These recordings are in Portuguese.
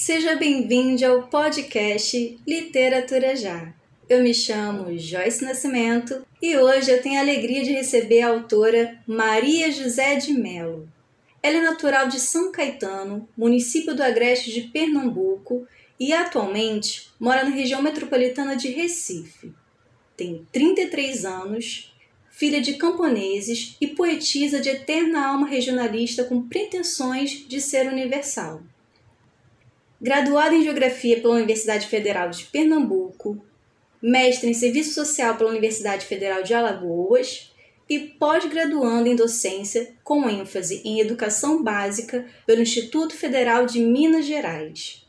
Seja bem-vindo ao podcast Literatura Já. Eu me chamo Joyce Nascimento e hoje eu tenho a alegria de receber a autora Maria José de Melo. Ela é natural de São Caetano, município do Agreste de Pernambuco, e atualmente mora na região metropolitana de Recife. Tem 33 anos, filha de camponeses e poetisa de eterna alma regionalista com pretensões de ser universal. Graduada em Geografia pela Universidade Federal de Pernambuco, mestre em Serviço Social pela Universidade Federal de Alagoas e pós-graduando em Docência com ênfase em Educação Básica pelo Instituto Federal de Minas Gerais.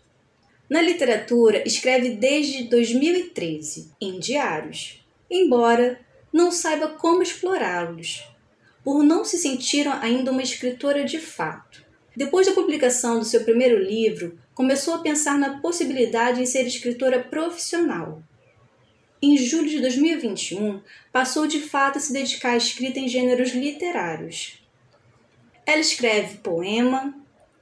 Na literatura, escreve desde 2013, em diários, embora não saiba como explorá-los, por não se sentir ainda uma escritora de fato. Depois da publicação do seu primeiro livro, começou a pensar na possibilidade em ser escritora profissional. Em julho de 2021, passou de fato a se dedicar à escrita em gêneros literários. Ela escreve poema,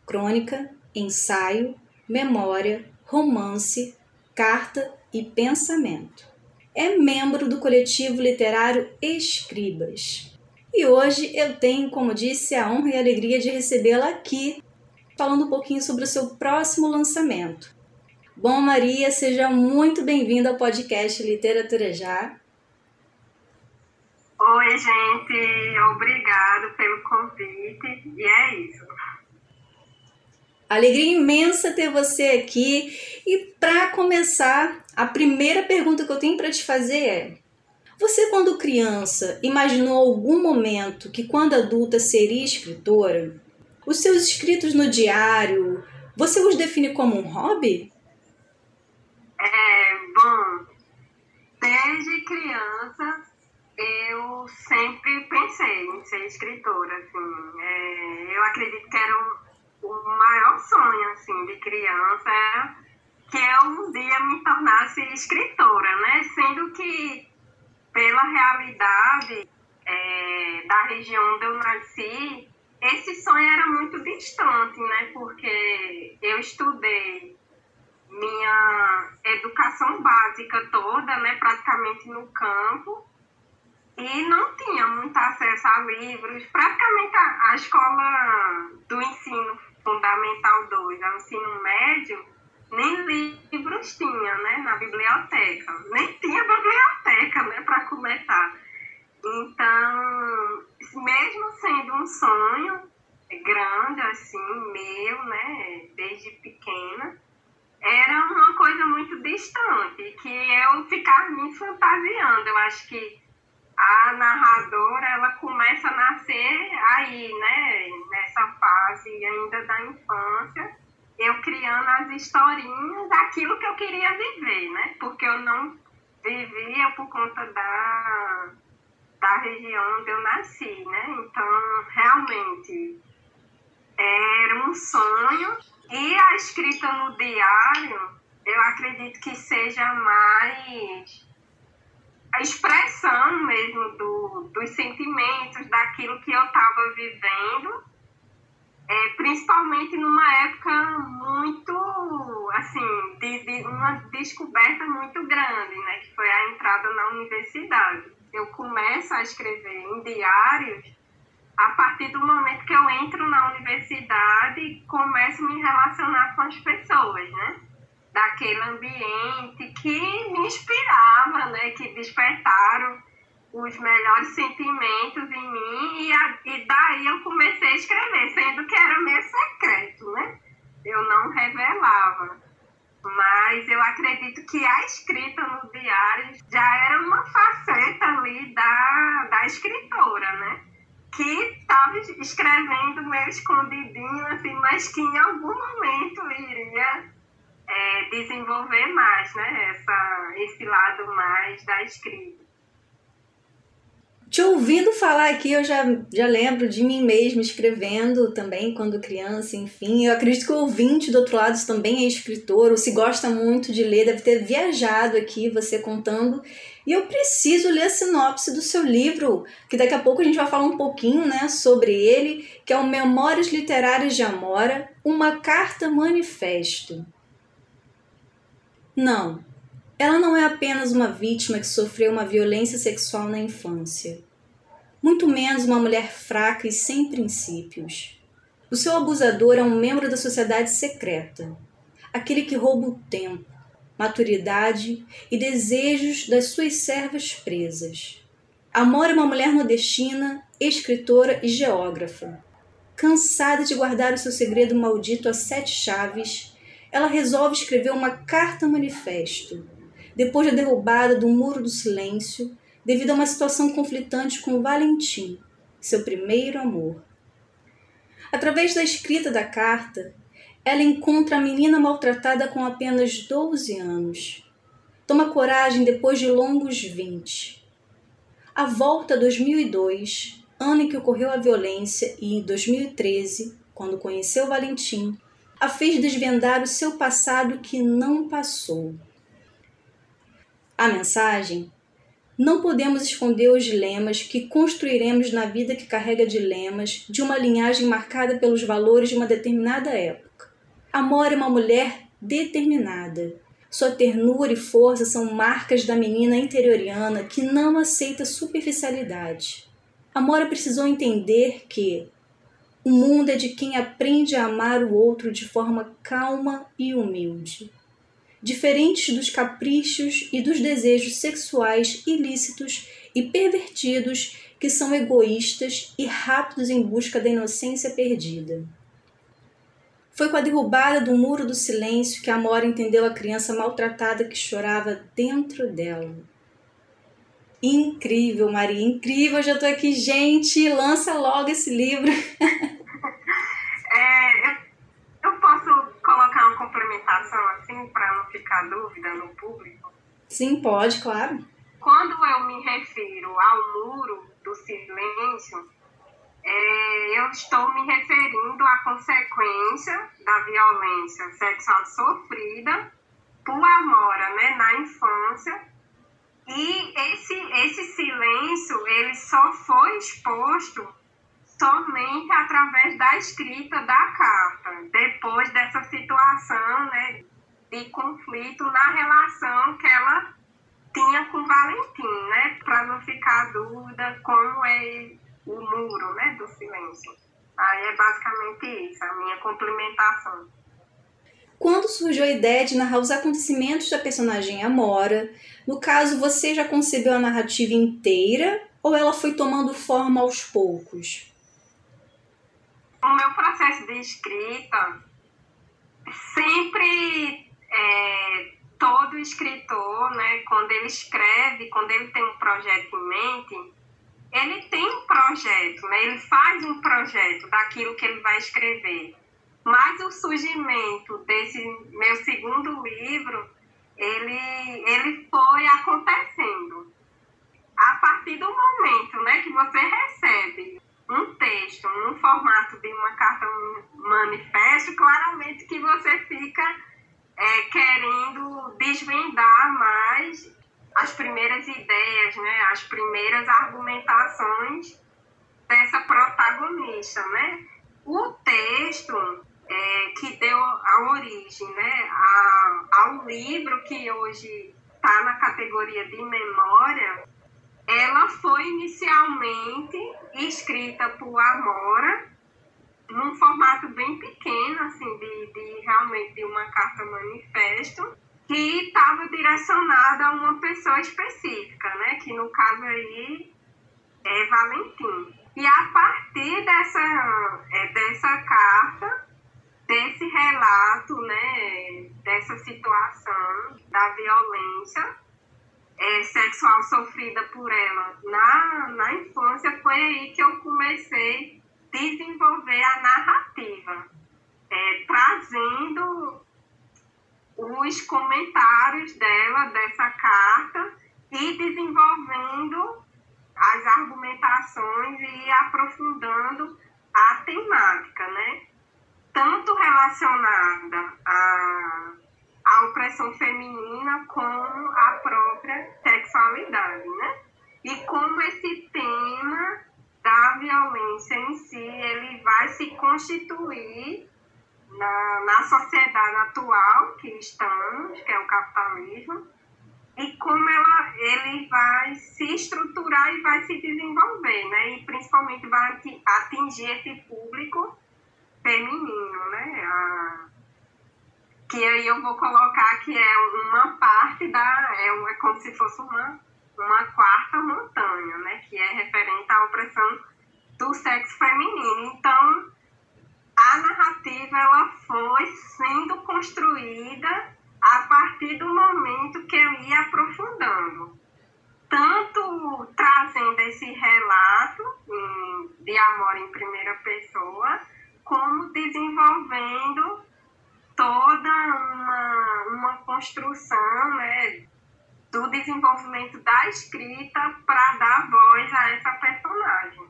crônica, ensaio, memória, romance, carta e pensamento. É membro do coletivo literário Escribas. E hoje eu tenho, como disse, a honra e a alegria de recebê-la aqui falando um pouquinho sobre o seu próximo lançamento. Bom, Maria, seja muito bem-vinda ao podcast Literatura Já. Oi, gente, obrigado pelo convite e é isso. Alegria imensa ter você aqui. E para começar, a primeira pergunta que eu tenho para te fazer é: você, quando criança, imaginou algum momento que, quando adulta, seria escritora? Os seus escritos no diário, você os define como um hobby? É, bom, desde criança eu sempre pensei em ser escritora, assim. É, eu acredito que era o, maior sonho, assim, de criança, que eu um dia me tornasse escritora, né? Sendo que, pela realidade é, da região onde eu nasci, esse sonho era muito distante, né? Porque eu estudei minha educação básica toda, né? Praticamente no campo e não tinha muito acesso a livros. Praticamente a, a escola do ensino fundamental 2, ao ensino médio, nem livros tinha, né? Na biblioteca. Nem tinha biblioteca, né? Para começar. Então, mesmo sendo um sonho grande, assim, meu, né, desde pequena, era uma coisa muito distante, que eu ficava me fantasiando. Eu acho que a narradora, ela começa a nascer aí, né, nessa fase ainda da infância, eu criando as historinhas daquilo que eu queria viver, né, porque eu não vivia por conta da da região onde eu nasci, né? Então, realmente, era um sonho. E a escrita no diário, eu acredito que seja mais a expressão mesmo do, dos sentimentos, daquilo que eu estava vivendo, é, principalmente numa época muito, assim, de, de uma descoberta muito grande, né? Que foi a entrada na universidade eu começo a escrever em diários a partir do momento que eu entro na universidade e começo a me relacionar com as pessoas, né? Daquele ambiente que me inspirava, né? Que despertaram os melhores sentimentos em mim e, a, e daí eu comecei a escrever, sendo que era meio secreto, né? Eu não revelava. Mas eu acredito que a escrita no diário já era uma faceta ali da, da escritora, né? Que estava escrevendo meio escondidinho, assim, mas que em algum momento iria é, desenvolver mais, né? Essa, esse lado mais da escrita. Te ouvindo falar aqui, eu já, já lembro de mim mesma escrevendo também quando criança, enfim. Eu acredito que o ouvinte do outro lado também é escritor, ou se gosta muito de ler, deve ter viajado aqui, você contando. E eu preciso ler a sinopse do seu livro, que daqui a pouco a gente vai falar um pouquinho né, sobre ele, que é o Memórias Literárias de Amora, uma carta manifesto. Não, ela não é apenas uma vítima que sofreu uma violência sexual na infância. Muito menos uma mulher fraca e sem princípios. O seu abusador é um membro da sociedade secreta, aquele que rouba o tempo, maturidade e desejos das suas servas presas. Amor é uma mulher nordestina, escritora e geógrafa. Cansada de guardar o seu segredo maldito a sete chaves, ela resolve escrever uma carta manifesto depois da derrubada do Muro do Silêncio, devido a uma situação conflitante com Valentim, seu primeiro amor. Através da escrita da carta, ela encontra a menina maltratada com apenas 12 anos. Toma coragem depois de longos 20. A volta a 2002, ano em que ocorreu a violência, e em 2013, quando conheceu Valentim, a fez desvendar o seu passado que não passou. A mensagem? Não podemos esconder os dilemas que construiremos na vida que carrega dilemas de uma linhagem marcada pelos valores de uma determinada época. Amor é uma mulher determinada. Sua ternura e força são marcas da menina interioriana que não aceita superficialidade. Amora precisou entender que o mundo é de quem aprende a amar o outro de forma calma e humilde diferentes dos caprichos e dos desejos sexuais ilícitos e pervertidos que são egoístas e rápidos em busca da inocência perdida. Foi com a derrubada do muro do silêncio que a Amora entendeu a criança maltratada que chorava dentro dela. Incrível, Maria, incrível! Já tô aqui, gente! Lança logo esse livro! complementação assim, para não ficar dúvida no público? Sim, pode, claro. Quando eu me refiro ao muro do silêncio, é, eu estou me referindo à consequência da violência sexual sofrida por Amora, né, na infância. E esse, esse silêncio, ele só foi exposto somente através da escrita da carta, depois dessa situação né, de conflito na relação que ela tinha com Valentim, né, para não ficar dúvida como é o muro né, do silêncio. Aí é basicamente isso, a minha complementação. Quando surgiu a ideia de narrar os acontecimentos da personagem Amora, no caso, você já concebeu a narrativa inteira ou ela foi tomando forma aos poucos? O meu processo de escrita, sempre é, todo escritor, né, quando ele escreve, quando ele tem um projeto em mente, ele tem um projeto, né, ele faz um projeto daquilo que ele vai escrever. Mas o surgimento desse meu segundo livro, ele, ele foi acontecendo. A partir do momento né, que você recebe um texto no formato de uma carta manifesto, claramente que você fica é, querendo desvendar mais as primeiras ideias, né, as primeiras argumentações dessa protagonista, né? O texto é, que deu a origem, né, a, ao livro que hoje está na categoria de memória, ela foi inicialmente escrita por Amora, num formato bem pequeno, assim, de, de realmente de uma carta manifesto, que estava direcionada a uma pessoa específica, né? Que no caso aí é Valentim. E a partir dessa, é, dessa carta, desse relato, né, dessa situação da violência, é, sexual sofrida por ela na, na infância, foi aí que eu comecei a desenvolver a narrativa, é, trazendo os comentários dela, dessa carta, e desenvolvendo as argumentações e aprofundando a temática, né? Tanto relacionada a a opressão feminina com a própria sexualidade, né? E como esse tema da violência em si, ele vai se constituir na, na sociedade atual que estamos, que é o capitalismo, e como ela, ele vai se estruturar e vai se desenvolver, né? E principalmente vai atingir esse público feminino, né? A, que aí eu vou colocar que é uma parte da. É, é como se fosse uma, uma quarta montanha, né? Que é referente à opressão do sexo feminino. Então, a narrativa ela foi sendo construída a partir do momento que eu ia aprofundando. Tanto trazendo esse relato de amor em primeira pessoa, como desenvolvendo toda uma, uma construção né, do desenvolvimento da escrita para dar voz a essa personagem.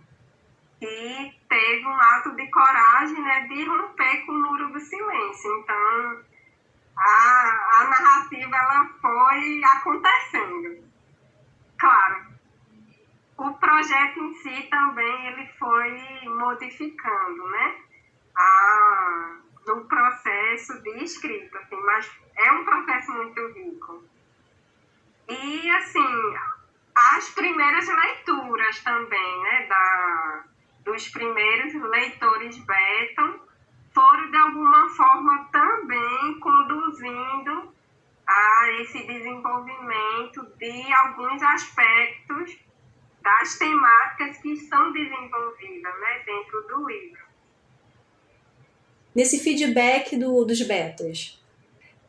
E teve um ato de coragem né, de romper com o muro do silêncio. Então, a, a narrativa ela foi acontecendo. Claro, o projeto em si também ele foi modificando, né? A, no processo de escrita, assim, mas é um processo muito rico. E, assim, as primeiras leituras também, né, da, dos primeiros leitores Beton, foram de alguma forma também conduzindo a esse desenvolvimento de alguns aspectos das temáticas que são desenvolvidas né, dentro do livro. Nesse feedback do, dos betas,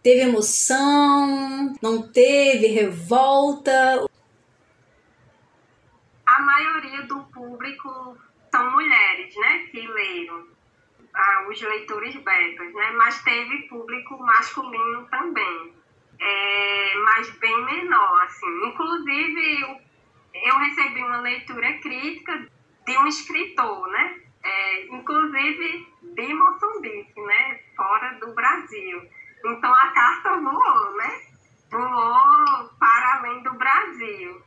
teve emoção? Não teve revolta? A maioria do público são mulheres, né, que leram ah, os leitores betas, né? Mas teve público masculino também, é, mas bem menor, assim. Inclusive, eu recebi uma leitura crítica de um escritor, né? É, inclusive de Moçambique, né? Fora do Brasil. Então a carta voou, né? Voou para além do Brasil.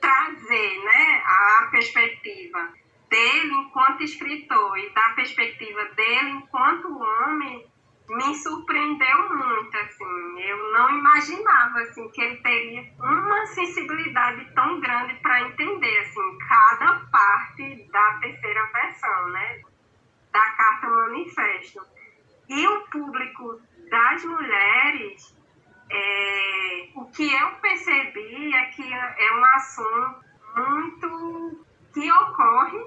Trazer, né? A perspectiva dele enquanto escritor e da perspectiva dele enquanto homem me surpreendeu muito, assim. Eu não imaginava, assim, que ele teria uma sensibilidade tão grande para entender, assim, cada parte da terceira versão, né? Da carta manifesto. E o público das mulheres, é, o que eu percebi é que é um assunto muito que ocorre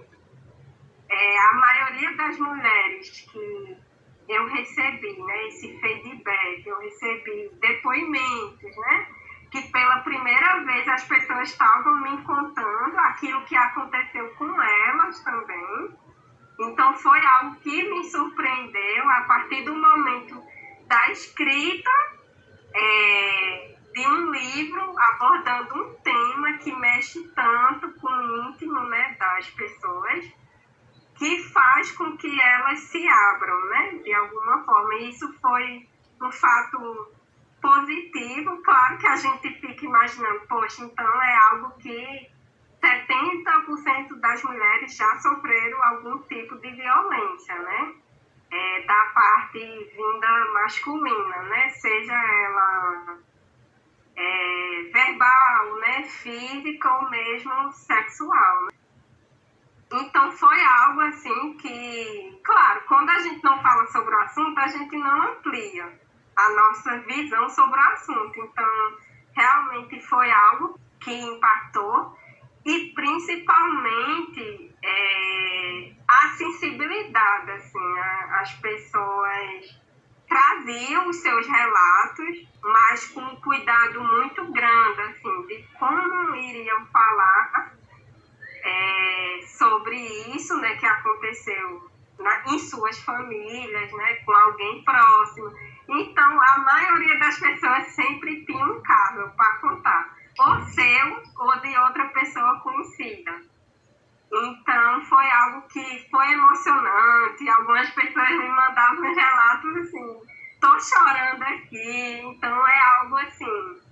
é, a maioria das mulheres que eu recebi, né, esse feedback, eu recebi depoimentos, né, que pela primeira vez as pessoas estavam me contando aquilo que aconteceu com elas também. Então foi algo que me surpreendeu a partir do momento da escrita é, de um livro abordando um tema que mexe tanto com o íntimo né, das pessoas que faz com que elas se abram, né, de alguma forma. E isso foi um fato positivo. Claro que a gente fica imaginando, poxa, então é algo que 70% das mulheres já sofreram algum tipo de violência, né? É, da parte vinda masculina, né? Seja ela é, verbal, né? Física ou mesmo sexual. Né? Então foi algo assim que, claro, quando a gente não fala sobre o assunto, a gente não amplia a nossa visão sobre o assunto. Então, realmente foi algo que impactou e principalmente é, a sensibilidade, assim, a, as pessoas traziam os seus relatos, mas com um cuidado muito grande, assim, de como iriam falar é, sobre isso né, que aconteceu na, em suas famílias, né, com alguém próximo. Então, a maioria das pessoas sempre tinha um caso para contar, ou seu ou de outra pessoa conhecida. Então, foi algo que foi emocionante. Algumas pessoas me mandavam relatos assim: tô chorando aqui. Então, é algo assim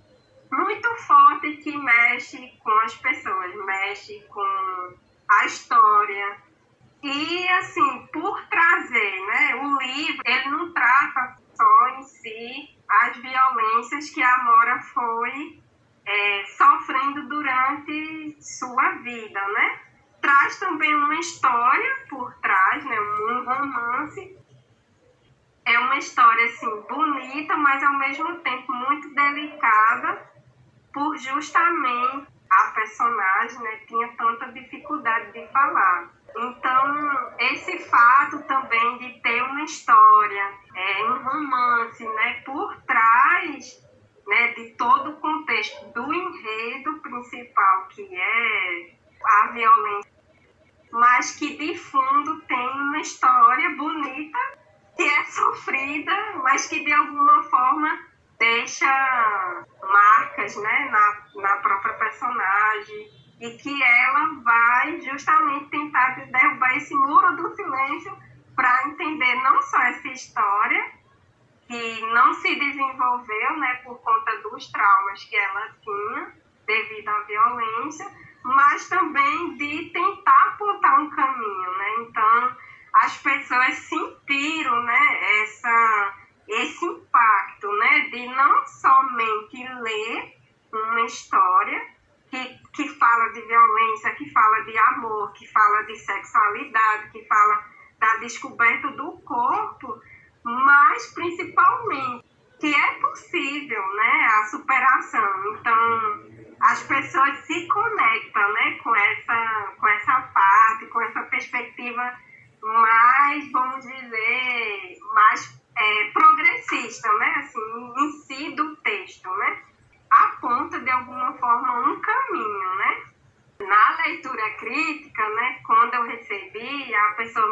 muito forte que mexe com as pessoas, mexe com a história E, assim, por trazer, né, o livro, ele não trata só em si as violências que a Mora foi é, sofrendo durante sua vida, né? Traz também uma história por trás, né, um romance. É uma história, assim, bonita, mas ao mesmo tempo muito delicada, por justamente a personagem né, tinha tanta dificuldade de falar. Então, esse fato também de ter uma história, é, um romance, né, por trás né, de todo o contexto do enredo principal, que é a violência, mas que de fundo tem uma história bonita, que é sofrida, mas que de alguma forma deixa marcas né, na, na própria personagem e que ela vai justamente tentar derrubar esse muro do silêncio para entender não só essa história que não se desenvolveu né, por conta dos traumas que ela tinha devido à violência, mas também de tentar apontar um caminho. Né? Então, as pessoas sentiram né, essa, esse impacto né, de não somente ler uma história, que, que fala de violência, que fala de amor, que fala de sexualidade, que fala da descoberta do corpo, mas principalmente que é possível, né, a superação. Então, as pessoas se conectam, né, com essa, com essa parte, com essa perspectiva mais, vamos dizer, mais é, progressista, né, assim, em si do texto, né? Aponta de alguma forma um caminho, né? Na leitura crítica, né, quando eu recebi, a pessoa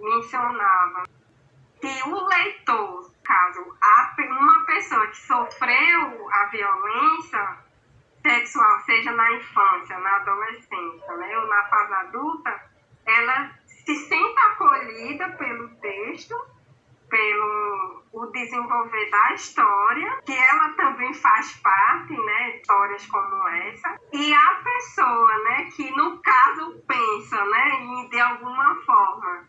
mencionava que o leitor, caso uma pessoa que sofreu a violência sexual, seja na infância, na adolescência, né, ou na fase adulta, ela se sente acolhida pelo texto pelo o desenvolver da história, que ela também faz parte, né, histórias como essa, e a pessoa, né, que no caso pensa, né, em, de alguma forma,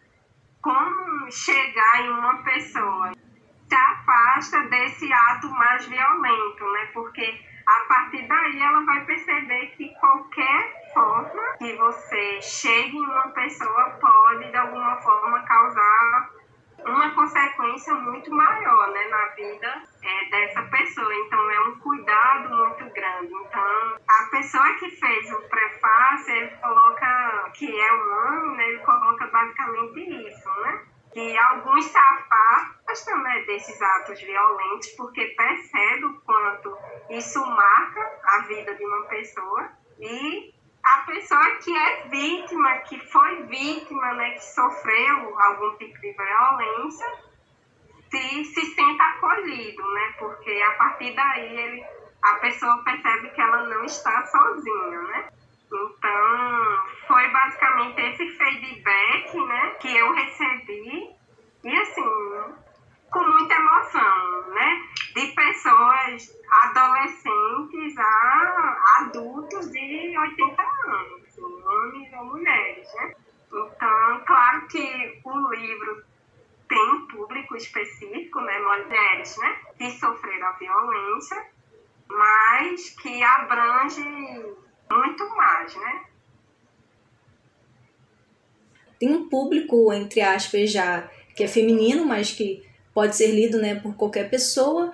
como chegar em uma pessoa, se afasta desse ato mais violento, né, porque a partir daí ela vai perceber que qualquer forma que você chegue em uma pessoa pode de alguma forma causar uma consequência muito maior né, na vida é, dessa pessoa. Então, é um cuidado muito grande. Então, a pessoa que fez o prefácio, ele coloca, que é um homem, né, ele coloca basicamente isso, né? Que alguns se afastam né, desses atos violentos porque percebe o quanto isso marca a vida de uma pessoa e a pessoa que é vítima, que foi vítima, né, que sofreu algum tipo de violência, se, se acolhido, né? Porque a partir daí ele, a pessoa percebe que ela não está sozinha, né? Então, foi basicamente esse feedback, né, que eu recebi. E assim, com muita emoção, né? De pessoas adolescentes a adultos de 80 anos, homens ou mulheres, né? Então, claro que o livro tem um público específico, né? Mulheres, né? Que sofreram a violência, mas que abrange muito mais, né? Tem um público, entre aspas, já que é feminino, mas que pode ser lido né, por qualquer pessoa.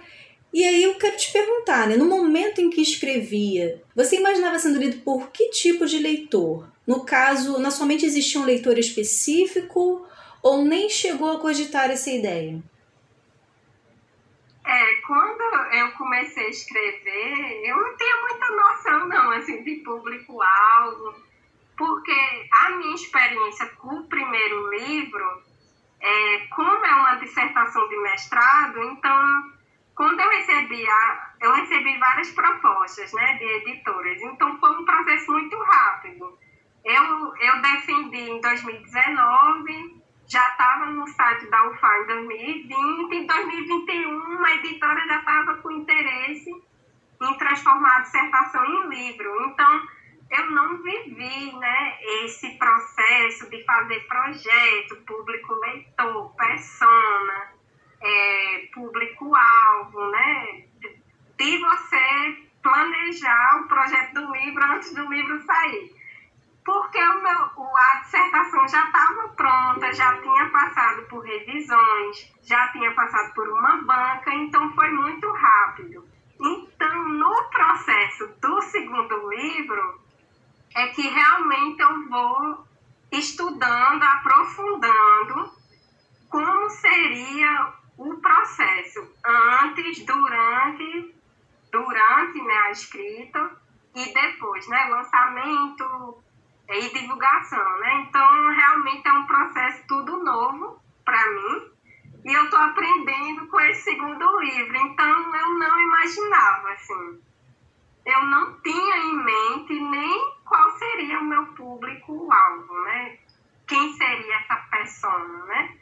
E aí eu quero te perguntar, né, no momento em que escrevia, você imaginava sendo lido por que tipo de leitor? No caso, na sua mente existia um leitor específico ou nem chegou a cogitar essa ideia? É, quando eu comecei a escrever, eu não tinha muita noção não, assim, de público-alvo, porque a minha experiência com o primeiro livro é, como é uma dissertação de mestrado, então, quando eu recebi, a, eu recebi várias propostas né, de editoras, então foi um processo muito rápido. Eu, eu defendi em 2019, já estava no site da UFA em 2020, em 2021 a editora já estava com interesse em transformar a dissertação em livro. Então, eu não vivi né, esse processo de fazer projeto, público leitor, persona, é, público-alvo, né? De você planejar o projeto do livro antes do livro sair. Porque o meu, a dissertação já estava pronta, já tinha passado por revisões, já tinha passado por uma banca, então foi muito rápido. Então, no processo do segundo livro, é que realmente eu vou estudando, aprofundando como seria o processo antes, durante, durante né, a escrita e depois, né, lançamento e divulgação, né? Então, realmente é um processo tudo novo para mim e eu estou aprendendo com esse segundo livro. Então, eu não imaginava, assim, eu não tinha em mente nem qual seria o meu público-alvo, né? Quem seria essa pessoa, né?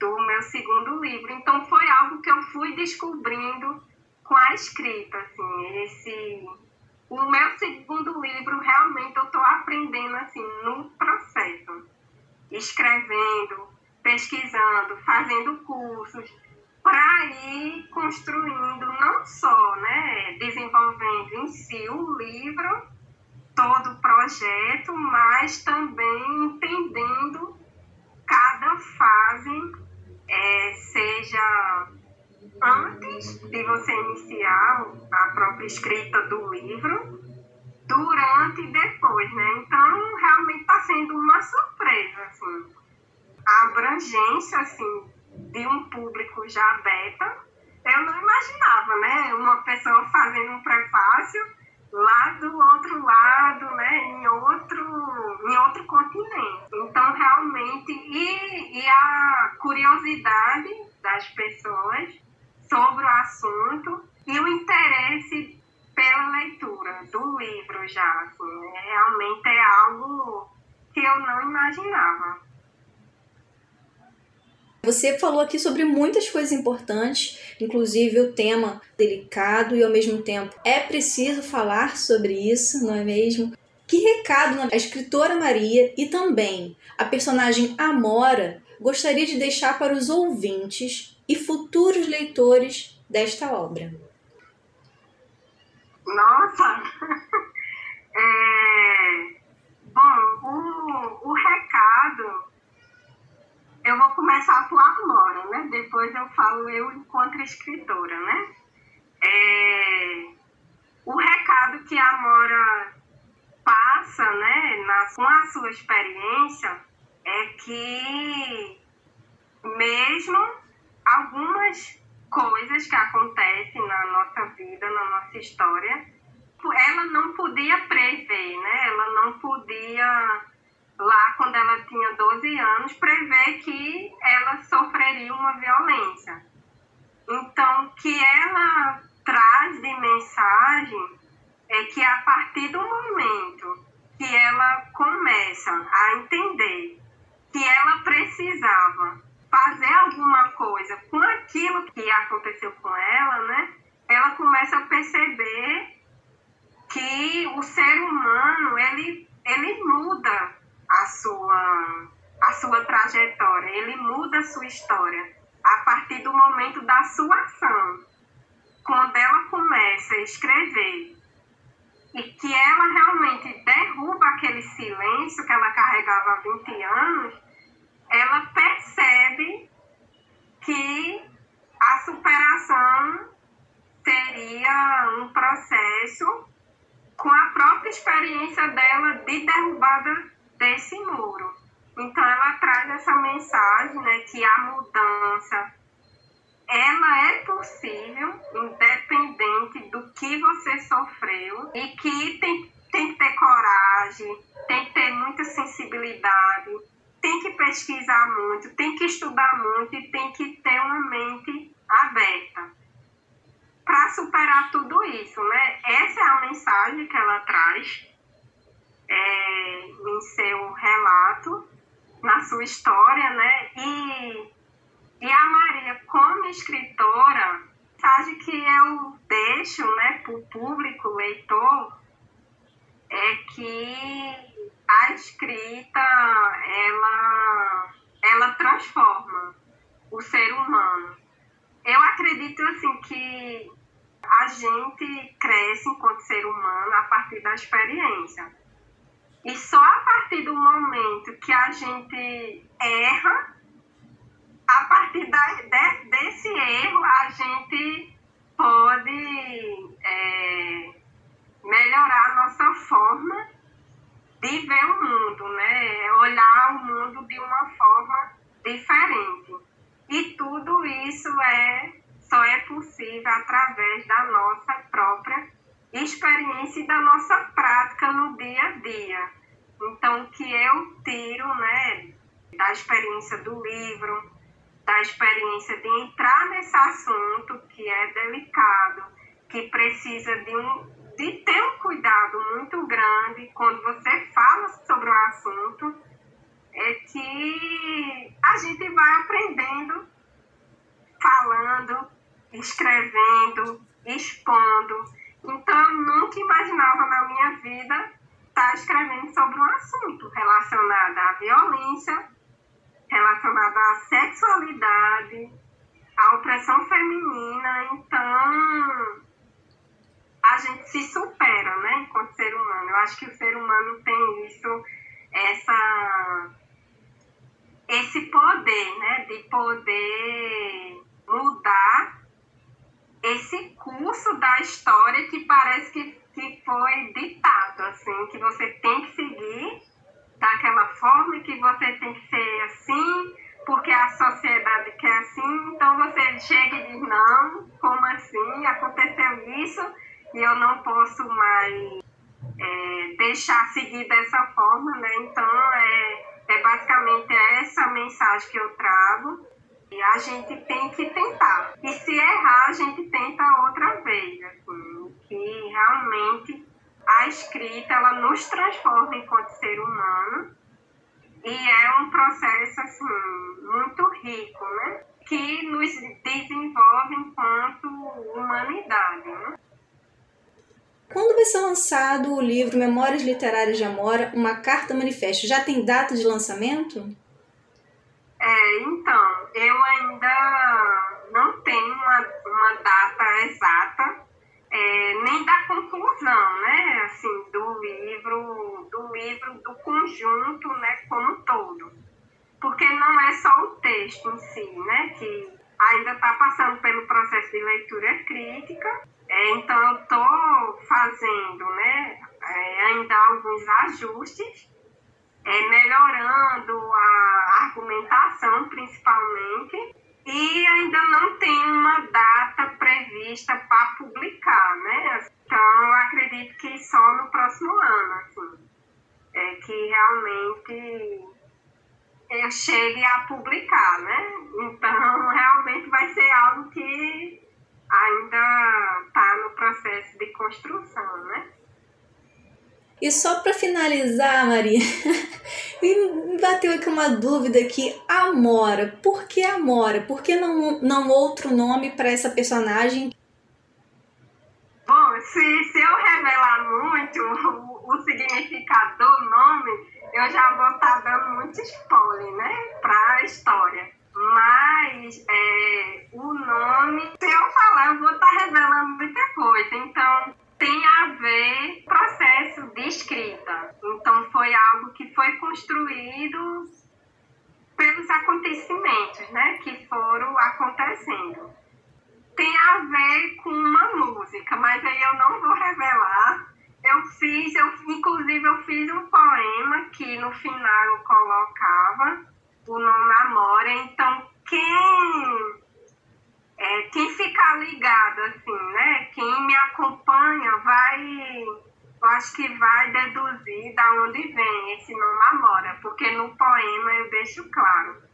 Do meu segundo livro. Então foi algo que eu fui descobrindo com a escrita, assim, esse o meu segundo livro realmente eu estou aprendendo assim no processo, escrevendo, pesquisando, fazendo cursos, para ir construindo não só, né, desenvolvendo em si o livro, todo o projeto, mas também entendendo cada fase, é, seja antes de você iniciar a própria escrita do livro, durante e depois, né? Então, realmente está sendo uma surpresa, assim. A abrangência, assim, de um público já beta, eu não imaginava, né? Uma pessoa fazendo um prefácio lá do outro lado, né? Em outro, em outro continente. Então, realmente, e, e a curiosidade das pessoas sobre o assunto e o interesse pela leitura do livro já, assim, realmente é algo que eu não imaginava. Você falou aqui sobre muitas coisas importantes, inclusive o tema delicado e ao mesmo tempo é preciso falar sobre isso, não é mesmo? Que recado a escritora Maria e também a personagem Amora gostaria de deixar para os ouvintes e futuros leitores desta obra? Nossa! É... Bom, o, o recado eu vou começar por Amora, né? Depois eu falo eu enquanto escritora, né? É, o recado que a Amora passa, né, na, com a sua experiência, é que mesmo algumas coisas que acontecem na nossa vida, na nossa história, ela não podia prever, né? Ela não podia lá quando ela tinha 12 anos, prevê que ela sofreria uma violência. Então, o que ela traz de mensagem é que a partir do momento que ela começa a entender que ela precisava fazer alguma coisa com aquilo que aconteceu com ela, né? Ela começa a perceber que o ser humano ele, ele muda a sua, a sua trajetória, ele muda a sua história a partir do momento da sua ação. Quando ela começa a escrever e que ela realmente derruba aquele silêncio que ela carregava há 20 anos, ela percebe que a superação seria um processo com a própria experiência dela de derrubada desse muro. Então ela traz essa mensagem, né, que a mudança ela é possível, independente do que você sofreu, e que tem, tem que ter coragem, tem que ter muita sensibilidade, tem que pesquisar muito, tem que estudar muito e tem que ter uma mente aberta para superar tudo isso, né? Essa é a mensagem que ela traz é, em seu relato, na sua história, né? E, e a Maria, como escritora, mensagem que eu deixo né, para o público, leitor, é que a escrita ela, ela transforma o ser humano. Eu acredito assim que a gente cresce enquanto ser humano a partir da experiência. E só a partir do momento que a gente erra, a partir da, de, desse erro, a gente pode é, melhorar a nossa forma de ver o mundo, né? Olhar o mundo de uma forma diferente. E tudo isso é só é possível através da nossa própria experiência e da nossa prática no dia a dia. Então, o que eu tiro, né, da experiência do livro, da experiência de entrar nesse assunto que é delicado, que precisa de um de ter um cuidado muito grande quando você fala sobre o assunto, é que a gente vai aprendendo, falando, escrevendo, expondo. Então, nunca imaginava na minha vida estar escrevendo sobre um assunto relacionado à violência, relacionado à sexualidade, à opressão feminina. Então, a gente se supera, né, enquanto ser humano. Eu acho que o ser humano tem isso, essa, esse poder, né, de poder mudar esse curso da história que parece que, que foi ditado, assim, que você tem que seguir daquela forma que você tem que ser assim, porque a sociedade quer assim, então você chega e diz, não, como assim? Aconteceu isso e eu não posso mais é, deixar seguir dessa forma, né? Então, é, é basicamente essa mensagem que eu trago. E a gente tem que tentar. E se errar, a gente tenta outra vez. Assim, que realmente a escrita ela nos transforma enquanto ser humano. E é um processo assim, muito rico, né? Que nos desenvolve enquanto humanidade. Né? Quando vai ser lançado o livro Memórias Literárias de Amora, uma carta manifesto? Já tem data de lançamento? É, então, eu ainda não tenho uma, uma data exata, é, nem da conclusão, né, assim, do livro, do livro, do conjunto, né, como um todo. Porque não é só o texto em si, né, que ainda está passando pelo processo de leitura crítica, é, então, eu estou fazendo né, é, ainda alguns ajustes, é, melhorando a argumentação, principalmente, e ainda não tem uma data prevista para publicar, né? Então, eu acredito que só no próximo ano, assim, é que realmente eu chegue a publicar, né? Então, realmente vai ser algo que ainda está no processo de construção, né? E só para finalizar, Maria, me bateu aqui uma dúvida aqui. Amora, por que Amora? Por que não, não outro nome para essa personagem? Bom, se, se eu revelar muito o, o significado do nome, eu já vou estar tá dando muito spoiler, né, para a história. Mas é, o nome, se eu falar, eu vou estar tá revelando muita coisa. Então, tem a ver com processo de escrita. Então, foi algo que foi construído pelos acontecimentos né, que foram acontecendo. Tem a ver com uma música, mas aí eu não vou revelar. Eu fiz, eu, inclusive eu fiz um poema que no final eu colocava o nome Amora. Então, quem, é, quem ficar ligado, assim, né? Quem me acompanha vai, eu acho que vai deduzir da onde vem esse nome Amora, porque no poema eu deixo claro.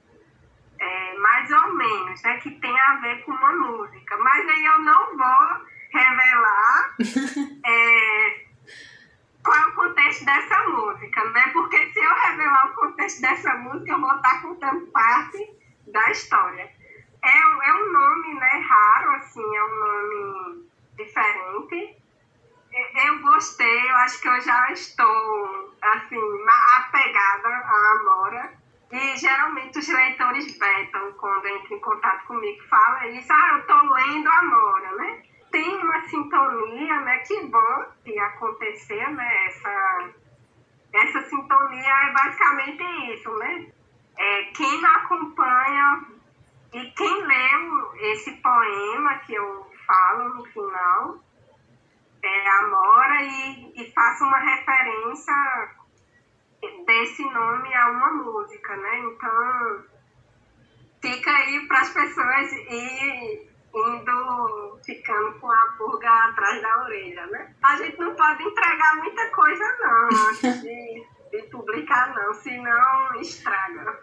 É, mais ou menos, né, que tem a ver com uma música. Mas aí eu não vou revelar é, qual é o contexto dessa música, né? Porque se eu revelar o contexto dessa música, eu vou estar contando parte da história. É, é um nome, né, raro, assim, é um nome diferente. eu gostei, eu acho que eu já estou, assim, apegada à Amora. E geralmente os leitores vetam quando entram em contato comigo, fala isso, ah, eu estou lendo Amora, né? Tem uma sintonia, né? Que bom que acontecer, né? Essa, essa sintonia é basicamente isso, né? É, quem acompanha e quem leu esse poema que eu falo no final, é, Amora, e, e faça uma referência desse nome a uma música, né? Então, fica aí para as pessoas ir indo, ficando com a pulga atrás da orelha, né? A gente não pode entregar muita coisa, não, de, de publicar, não, senão estraga.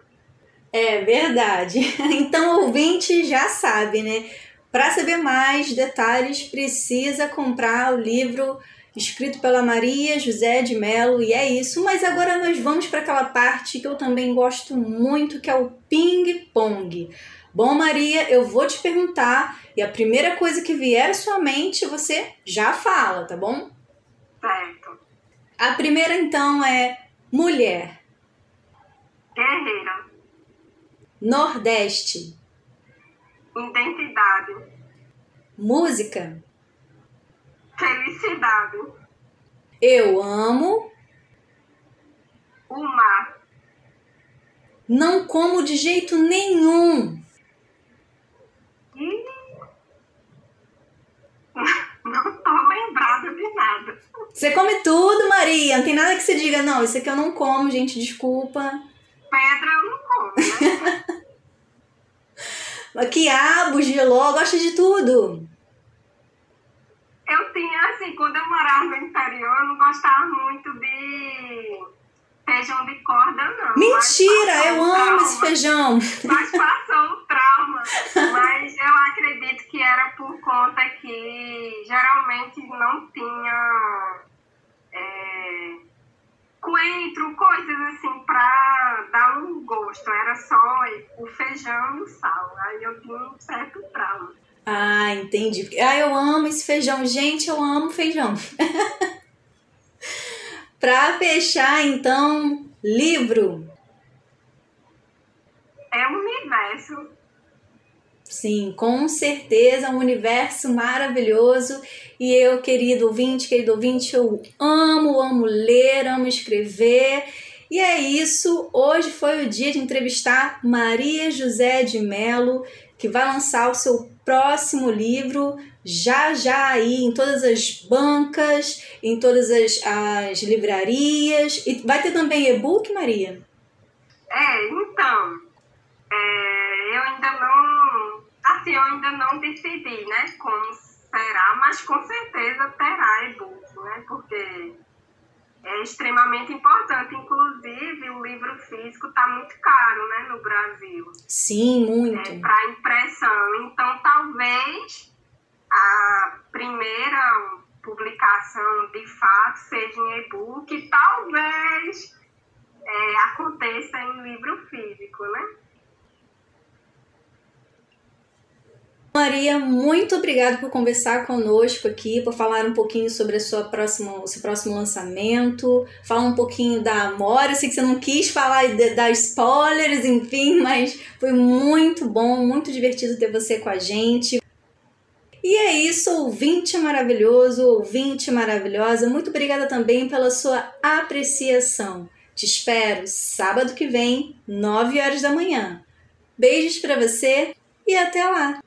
É verdade. Então, ouvinte já sabe, né? Para saber mais detalhes, precisa comprar o livro escrito pela Maria José de Melo, e é isso. Mas agora nós vamos para aquela parte que eu também gosto muito, que é o ping-pong. Bom, Maria, eu vou te perguntar, e a primeira coisa que vier à sua mente, você já fala, tá bom? Certo. A primeira, então, é mulher. Guerreira. Nordeste. Identidade. Música. Felicidade. Eu amo. O mar. Não como de jeito nenhum. Não tô lembrada de nada. Você come tudo, Maria. Não tem nada que você diga, não, isso aqui eu não como, gente, desculpa. Pedra eu não como, né? Quiabo, giló, gosta de tudo. Eu tinha, assim, quando eu morava no interior, eu não gostava muito de feijão de corda, não. Mentira, eu amo trauma. esse feijão. Mas passou o trauma. Mas eu acredito que era por conta que geralmente não tinha é, coentro, coisas assim, pra dar um gosto. Era só o feijão e o sal. Aí eu tinha um certo trauma. Ah, entendi. Ah, eu amo esse feijão. Gente, eu amo feijão. Para fechar, então, livro. É um universo. Sim, com certeza, um universo maravilhoso. E eu, querido ouvinte, querido ouvinte, eu amo, amo ler, amo escrever. E é isso. Hoje foi o dia de entrevistar Maria José de Melo, que vai lançar o seu próximo livro já já aí em todas as bancas, em todas as, as livrarias. E vai ter também e-book, Maria? É, então, é, eu ainda não, assim, eu ainda não decidi, né, como será, mas com certeza terá e-book, né, porque é extremamente importante. Inclusive, o livro físico está muito caro, né, no Brasil. Sim, muito. É, Para impressão. Então, talvez a primeira publicação de fato seja em e-book, talvez é, aconteça em livro físico, né? Maria, muito obrigada por conversar conosco aqui, por falar um pouquinho sobre a sua próxima, o seu próximo lançamento, falar um pouquinho da Amora. Sei que você não quis falar da spoilers, enfim, mas foi muito bom, muito divertido ter você com a gente. E é isso, ouvinte maravilhoso, ouvinte maravilhosa. Muito obrigada também pela sua apreciação. Te espero sábado que vem, 9 horas da manhã. Beijos para você e até lá!